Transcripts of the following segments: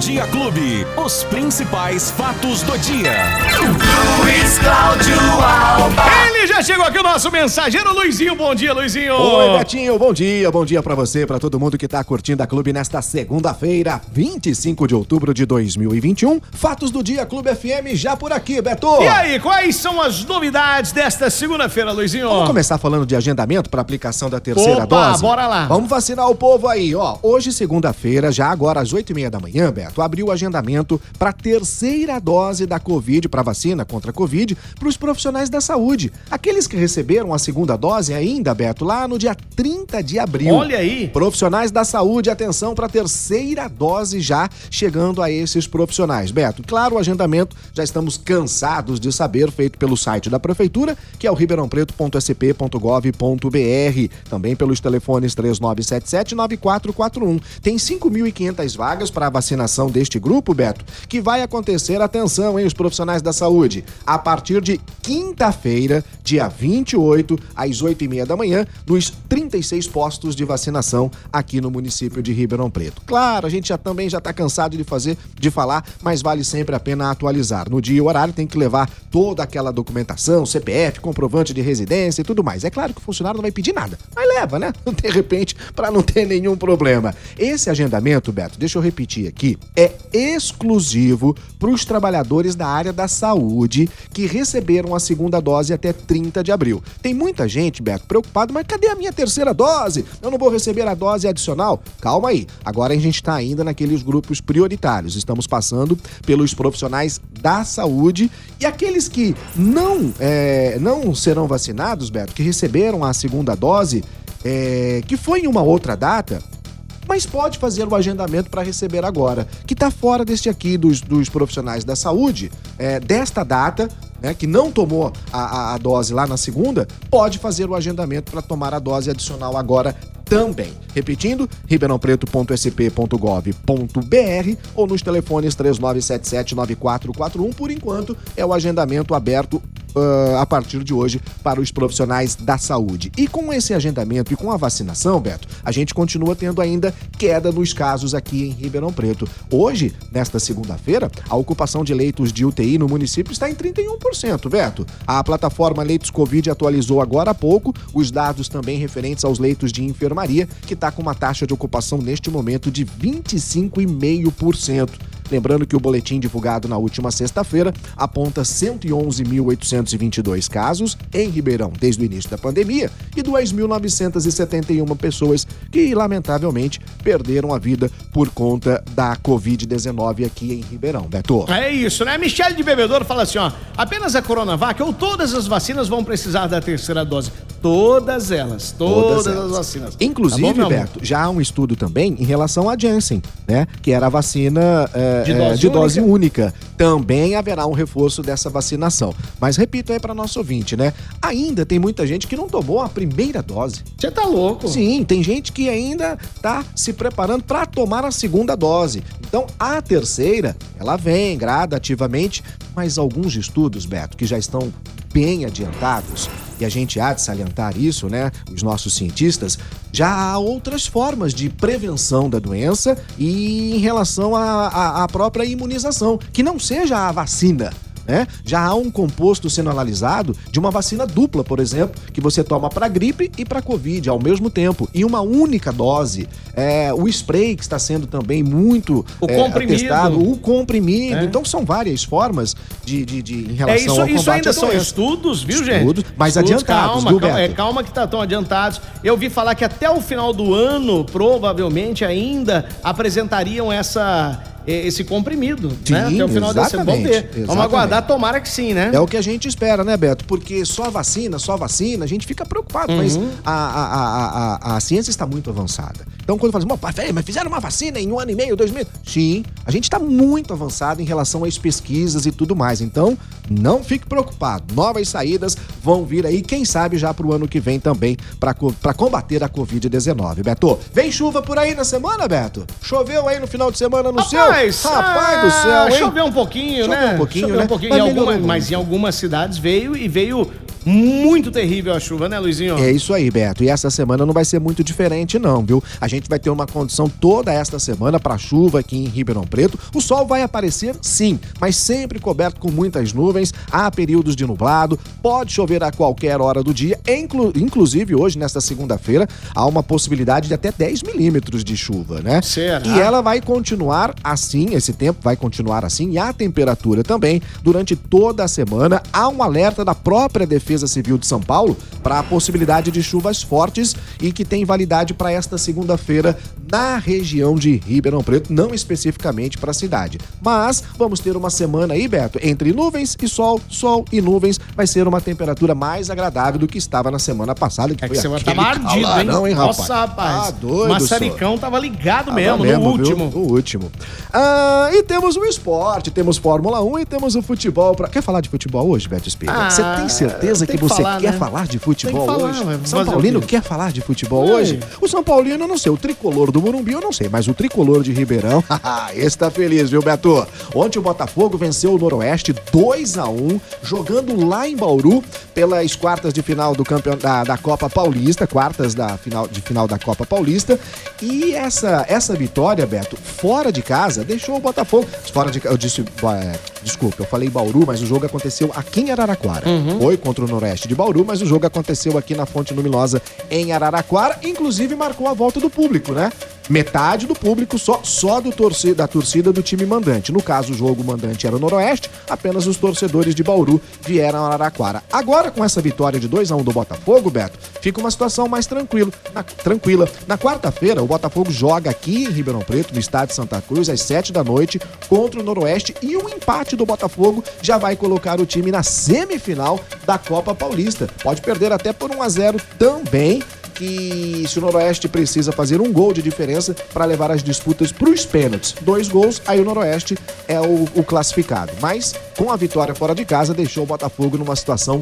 Dia Clube. Os principais fatos do dia. Luiz Cláudio Alba. Ele já chegou aqui, o nosso mensageiro Luizinho. Bom dia, Luizinho. Oi, Betinho, bom dia, bom dia pra você, pra todo mundo que tá curtindo a Clube nesta segunda-feira, 25 de outubro de 2021. Fatos do dia Clube FM já por aqui, Beto. E aí, quais são as novidades desta segunda-feira, Luizinho? Vamos começar falando de agendamento para aplicação da terceira Opa, dose? bora lá. Vamos vacinar o povo aí, ó. Hoje, segunda-feira, já agora às oito e meia da manhã, Beto, abriu o agendamento para terceira dose da Covid, para vacina contra a Covid, para os profissionais da saúde. Aqueles que receberam a segunda dose ainda, Beto, lá no dia 30 de abril. Olha aí. Profissionais da saúde, atenção para a terceira dose já chegando a esses profissionais. Beto, claro, o agendamento já estamos cansados de saber, feito pelo site da prefeitura, que é o ribeirãopreto.sp.gov.br, também pelos telefones 3977-9441. Tem 5.500 vagas para a vacinação deste grupo, Beto, que vai acontecer, atenção, hein, os profissionais da saúde, a partir de quinta-feira, dia 28, às 8h30 da manhã, nos 36 postos de vacinação aqui no município de Ribeirão Preto. Claro, a gente já também já está cansado de fazer, de falar, mas vale sempre a pena atualizar. No dia e horário tem que levar toda aquela documentação, CPF, comprovante de residência e tudo mais. É claro que o funcionário não vai pedir nada, mas leva, né? De repente, para não ter nenhum problema. Esse agendamento, Beto, deixa eu repetir aqui, é exclusivo para os trabalhadores da área da saúde que receberam a segunda dose até 30 de abril. Tem muita gente, Beto, preocupado, mas cadê a minha terceira dose? Eu não vou receber a dose adicional? Calma aí. Agora a gente está ainda naqueles grupos prioritários. Estamos passando pelos profissionais da saúde e aqueles que não, é, não serão vacinados, Beto, que receberam a segunda dose, é, que foi em uma outra data, mas pode fazer o agendamento para receber agora, que está fora deste aqui dos, dos profissionais da saúde, é, desta data, né, que não tomou a, a, a dose lá na segunda, pode fazer o agendamento para tomar a dose adicional agora também. Repetindo, ribeirãopreto.sp.gov.br ou nos telefones 3977-9441. Por enquanto, é o agendamento aberto uh, a partir de hoje para os profissionais da saúde. E com esse agendamento e com a vacinação, Beto, a gente continua tendo ainda queda nos casos aqui em Ribeirão Preto. Hoje, nesta segunda-feira, a ocupação de leitos de UTI no município está em 31%, Beto. A plataforma Leitos Covid atualizou agora há pouco os dados também referentes aos leitos de enfermaria, que está com uma taxa de ocupação neste momento de 25,5%. Lembrando que o boletim divulgado na última sexta-feira aponta 111.822 casos em Ribeirão desde o início da pandemia e 2.971 pessoas que, lamentavelmente, perderam a vida por conta da Covid-19 aqui em Ribeirão. Beto. É isso, né? Michele de Bebedouro fala assim, ó, apenas a Coronavac ou todas as vacinas vão precisar da terceira dose. Todas elas, todas, Todas as vacinas. Inclusive, Tá bom? Beto, já há um estudo também em relação à Janssen, né? Que era a vacina é, De é, dose de dose única. única. Também haverá um reforço dessa vacinação. Mas repito aí para nosso ouvinte, né? Ainda tem muita gente que não tomou a primeira dose. Você tá louco? Sim, tem gente que ainda tá se preparando para tomar a segunda dose. Então, a terceira, ela vem gradativamente, mas alguns estudos, Beto, que já estão bem adiantados, e a gente há de salientar isso, né? Os nossos cientistas, já há outras formas de prevenção da doença e em relação à- própria imunização, que não seja a vacina. Né? Já há um composto sendo analisado de uma vacina dupla, por exemplo, que você toma para gripe e para covid ao mesmo tempo, em uma única dose. É, o spray que está sendo também muito O é, comprimido. testado, o comprimido. É. Então são várias formas de, de, de em relação É isso, ao isso combate ainda à são estudos, viu, gente? Estudos, mas adiantados, calma, viu, calma, é, calma que tá tão adiantados. Eu vi falar que até o final do ano, provavelmente ainda apresentariam essa esse comprimido, Sim, né? Até o final desse ano. Vamos ver. exatamente, Vamos aguardar, tomara que sim, né? É o que a gente espera, né, Beto? Porque só vacina, só vacina, a gente fica preocupado, mas Uhum. a, a, a, a, a ciência está muito avançada. Então, quando fala assim, "Pô, peraí, mas fizeram uma vacina em um ano e meio, dois meses. Sim, a gente está muito avançado em relação às pesquisas e tudo mais. Então, não fique preocupado. Novas saídas vão vir aí, quem sabe já para o ano que vem também, para combater a Covid-19. Beto, vem chuva por aí na semana, Beto? Choveu aí no final de semana no Rapaz, céu? Rapaz do céu, ah, hein? Choveu um pouquinho, Choveu né? um pouquinho, Choveu né? um pouquinho. Mas Em alguma- mas em algumas cidades veio e veio muito terrível a chuva, né, Luizinho? É isso aí, Beto. E essa semana não vai ser muito diferente, não, viu? A gente vai ter uma condição toda esta semana para chuva aqui em Ribeirão Preto. O sol vai aparecer, sim, mas sempre coberto com muitas nuvens. Há períodos de nublado, pode chover a qualquer hora do dia. Inclu inclusive, hoje, nesta segunda-feira, há uma possibilidade de até 10 milímetros de chuva, né? Será? E ela vai continuar assim, esse tempo vai continuar assim, e a temperatura também, durante toda a semana. Há um alerta da própria Defesa Civil de São Paulo para a possibilidade de chuvas fortes e que tem validade para esta segunda-feira na região de Ribeirão Preto, não especificamente para a cidade. Mas vamos ter uma semana aí, Beto, entre nuvens e sol, sol e nuvens, vai ser uma temperatura mais agradável do que estava na semana passada. Que É que foi você aquele tava ardido, calorão, hein? não, hein, rapaz? Nossa, rapaz. Tá doido, o Maçaricão tava ligado Tava mesmo, mesmo, no viu? último. No último. Ah, e temos o esporte, temos Fórmula 1 e temos o futebol. Pra... Quer falar de futebol hoje, Beto Espiga? Ah, você tem certeza tem que que você falar, quer né? falar de futebol falar, hoje? mas São Paulino quer falar de futebol Ei. hoje? O São Paulino, eu não sei. O tricolor do Morumbi, eu não sei. Mas o tricolor de Ribeirão, esse tá feliz, viu, Beto? Ontem o Botafogo venceu o Noroeste 2 a 1 jogando lá em Bauru pelas quartas de final do campeão da, da Copa Paulista, quartas da final de final da Copa Paulista. E essa essa vitória, Beto, fora de casa, deixou o Botafogo fora de eu disse, é, desculpa, eu falei Bauru, mas o jogo aconteceu aqui em Araraquara. Foi contra o Noroeste de Bauru, mas o jogo aconteceu aqui na Fonte Luminosa em Araraquara, inclusive marcou a volta do público, né? Metade do público só, só do torcida, da torcida do time mandante. No caso, o jogo mandante era o Noroeste, apenas os torcedores de Bauru vieram a Araraquara. Agora, com essa vitória de 2 a 1 do Botafogo, Beto, fica uma situação mais tranquilo, na- tranquila. Na quarta-feira, o Botafogo joga aqui em Ribeirão Preto, no estádio Santa Cruz, às 7 da noite, contra o Noroeste, e o empate do Botafogo já vai colocar o time na semifinal da Copa Paulista. Pode perder até por 1 a 0 também que se o Noroeste precisa fazer um gol de diferença para levar as disputas para os pênaltis. Dois gols, aí o Noroeste é o, o classificado. Mas com a vitória fora de casa, deixou o Botafogo numa situação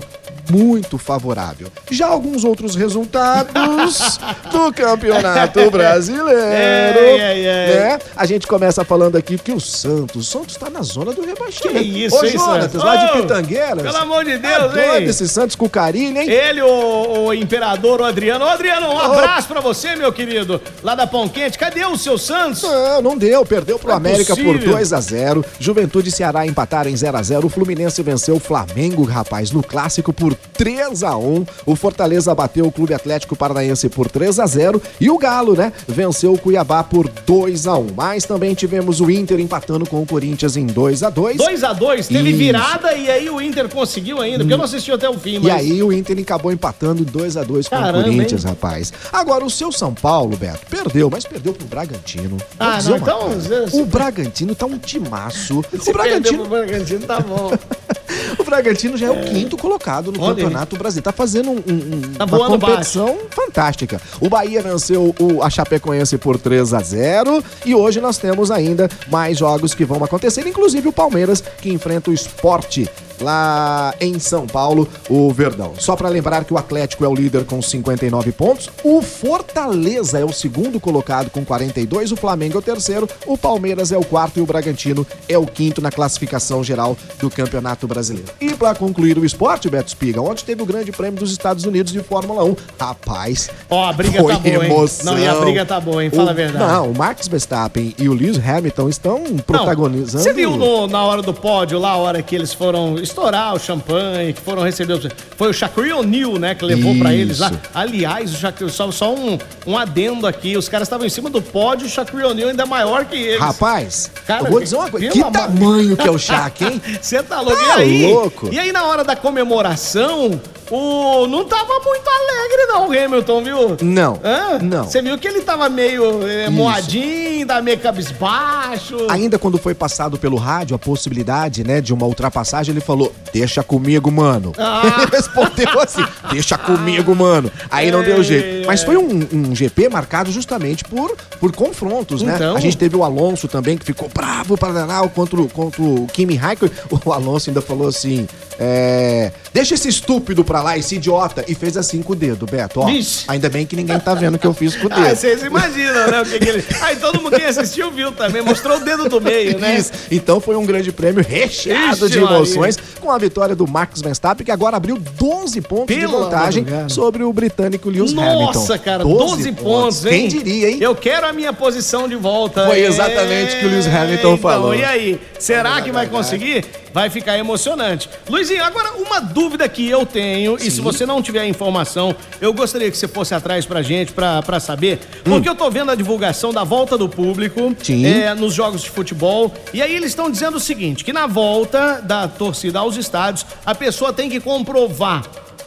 muito favorável. Já alguns outros resultados do Campeonato Brasileiro. Ei, ei, ei. Né? A gente começa falando aqui que o Santos, o Santos está na zona do rebaixamento. Que isso, Ô, hein, Jonatas, Santos? lá de Pitangueiras. pelo amor de É Deus, hein? esse Santos com carinho, hein? Ele, o, o imperador, o Adriano. Ô, Adriano, um abraço pra você, meu querido. Lá da Pão Quente. Cadê o seu Santos? Não, não deu. Perdeu pro é América por possível. 2 a 0 Juventude e Ceará empataram em 0 a 0 O Fluminense venceu o Flamengo, rapaz, no clássico por 3 a 1 O Fortaleza bateu o Clube Atlético Paranaense por 3 a 0 E o Galo, né, venceu o Cuiabá por 2 a 1 Mas também tivemos o Inter empatando com o Corinthians em 2 a 2 2x2, teve Isso. virada e aí o Inter conseguiu ainda, porque eu não assisti até o fim, E mas... aí o Inter acabou empatando 2 a 2 com Caramba, o Corinthians, hein? rapaz. Agora, o seu São Paulo, Beto, perdeu, mas perdeu pro Bragantino. Vou Ah, não, então, coisa. O Bragantino tá um timaço. Se o Bragantino Bragantino, tá bom. O Bragantino já é, o quinto colocado no Olha. Campeonato Brasileiro. Tá fazendo um- um- Tá uma competição fantástica. O Bahia venceu o, a Chapecoense por 3 a 0 e hoje nós temos ainda mais jogos que vão acontecer, inclusive o Palmeiras que enfrenta o Esporte lá em São Paulo, o Verdão. Só para lembrar que o Atlético é o líder com 59 pontos, o Fortaleza é o segundo colocado com 42, o Flamengo é o terceiro, o Palmeiras é o quarto e o Bragantino é o quinto na classificação geral do Campeonato Brasileiro. E para concluir o esporte, Beto Spiga, ontem teve o Grande Prêmio dos Estados Unidos de Fórmula 1. Rapaz, Ó, a briga foi tá boa, hein? emoção. Não, e a briga tá boa, hein? Fala O- a verdade. Não, o Max Verstappen e o Lewis Hamilton estão protagonizando. Você viu no- na hora do pódio, lá a hora que eles foram estourar o champanhe, que foram receber. Foi o Shaquille O'Neal, né, que levou pra eles lá. Aliás, o Shaquille, só, só um, um adendo aqui, os caras estavam em cima do pódio, o Shaquille O'Neal ainda maior que eles. Rapaz, Cara, eu vou dizer uma coisa. Que amor- tamanho que é o Shaq, hein? Você tá louco? Tá e aí? louco. E aí, na hora da comemoração, o... não tava muito alegre, não, o Hamilton, viu? Não, Hã? não. Você viu que ele tava meio é, moadinho, tava meio cabisbaixo. Ainda quando foi passado pelo rádio a possibilidade, né, de uma ultrapassagem, ele falou: Deixa comigo, mano. Ah. Ele respondeu assim: Deixa comigo, mano. Aí não deu Ei, jeito. Mas foi um, um GP marcado justamente por, por confrontos, né? Então. A gente teve o Alonso também, que ficou bravo para danar contra, o- contra o Kimi Raikkonen. O Alonso ainda falou assim: é, Deixa esse estúpido pra pra lá, esse idiota, e fez assim com o dedo, Beto, ó. Vixe. Ainda bem que ninguém tá vendo o que eu fiz com o Ah, dedo. vocês imaginam, né? O que, que ele. Aí todo mundo que assistiu viu também, mostrou o dedo do meio, né? Isso. Então foi um grande prêmio recheado de Maria. emoções com a vitória do Max Verstappen, que agora abriu 12 pontos de vantagem madrugada. sobre o britânico Lewis Hamilton. Nossa, cara, 12, pontos, hein? Quem diria, hein? Eu quero a minha posição de volta. Foi exatamente o que o Lewis Hamilton Então, falou. E aí, será que vai conseguir? Vai ficar emocionante. Luizinho, agora uma dúvida que eu tenho, e se você não tiver a informação, eu gostaria que você fosse atrás pra gente, pra, pra saber, porque eu tô vendo a divulgação da volta do público Hum. Sim. é, nos jogos de futebol, e aí eles estão dizendo o seguinte, que na volta da torcida aos estádios, a pessoa tem que comprovar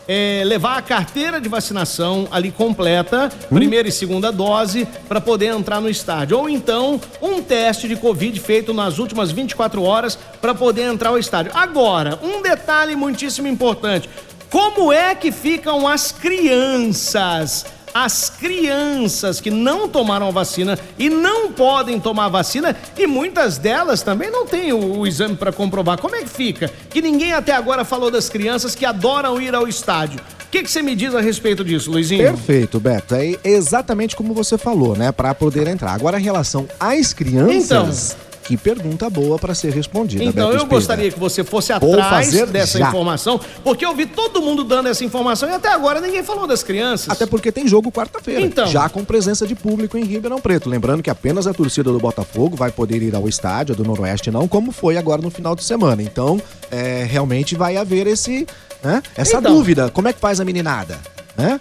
é, levar a carteira de vacinação ali completa, primeira e segunda dose, para poder entrar no estádio. Ou então, um teste de Covid feito nas últimas 24 horas para poder entrar ao estádio. Agora, um detalhe muitíssimo importante: como é que ficam as crianças? As crianças que não tomaram a vacina e não podem tomar a vacina, e muitas delas também não têm o, o exame para comprovar. Como é que fica? Que ninguém até agora falou das crianças que adoram ir ao estádio. O que, que você me diz a respeito disso, Luizinho? Perfeito, Beto. É exatamente como você falou, né? Pra poder entrar. Agora, em relação às crianças, que pergunta boa pra ser respondida, Então, Beto eu Espiga. gostaria que você fosse Vou atrás fazer dessa já. informação, porque eu vi todo mundo dando essa informação e até agora ninguém falou das crianças. Até porque tem jogo quarta-feira. Então. Já com presença de público em Ribeirão Preto. Lembrando que apenas a torcida do Botafogo vai poder ir ao estádio, a do Noroeste não, como foi agora no final de semana. Então, é, realmente vai haver esse, né, essa Então. dúvida. Como é que faz a meninada?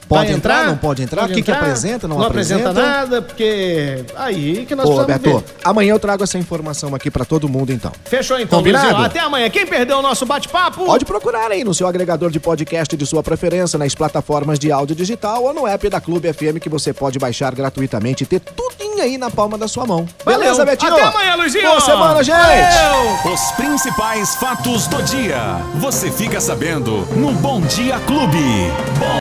Pode Vai entrar, não pode entrar? o que, que apresenta, não, Não apresenta nada, porque aí que nós Ô, precisamos Beto, ver. amanhã eu trago essa informação aqui pra todo mundo, então. Fechou então, Combinado? Luizinho. Até amanhã. Quem perdeu o nosso bate-papo? Pode procurar aí no seu agregador de podcast de sua preferência, nas plataformas de áudio digital ou no app da Clube FM que você pode baixar gratuitamente e ter tudinho aí na palma da sua mão. Valeu. Beleza, Betinho? Até amanhã, Luizinho. Boa semana, gente! Valeu. Os principais fatos do dia. Você fica sabendo no Bom Dia Clube. Bom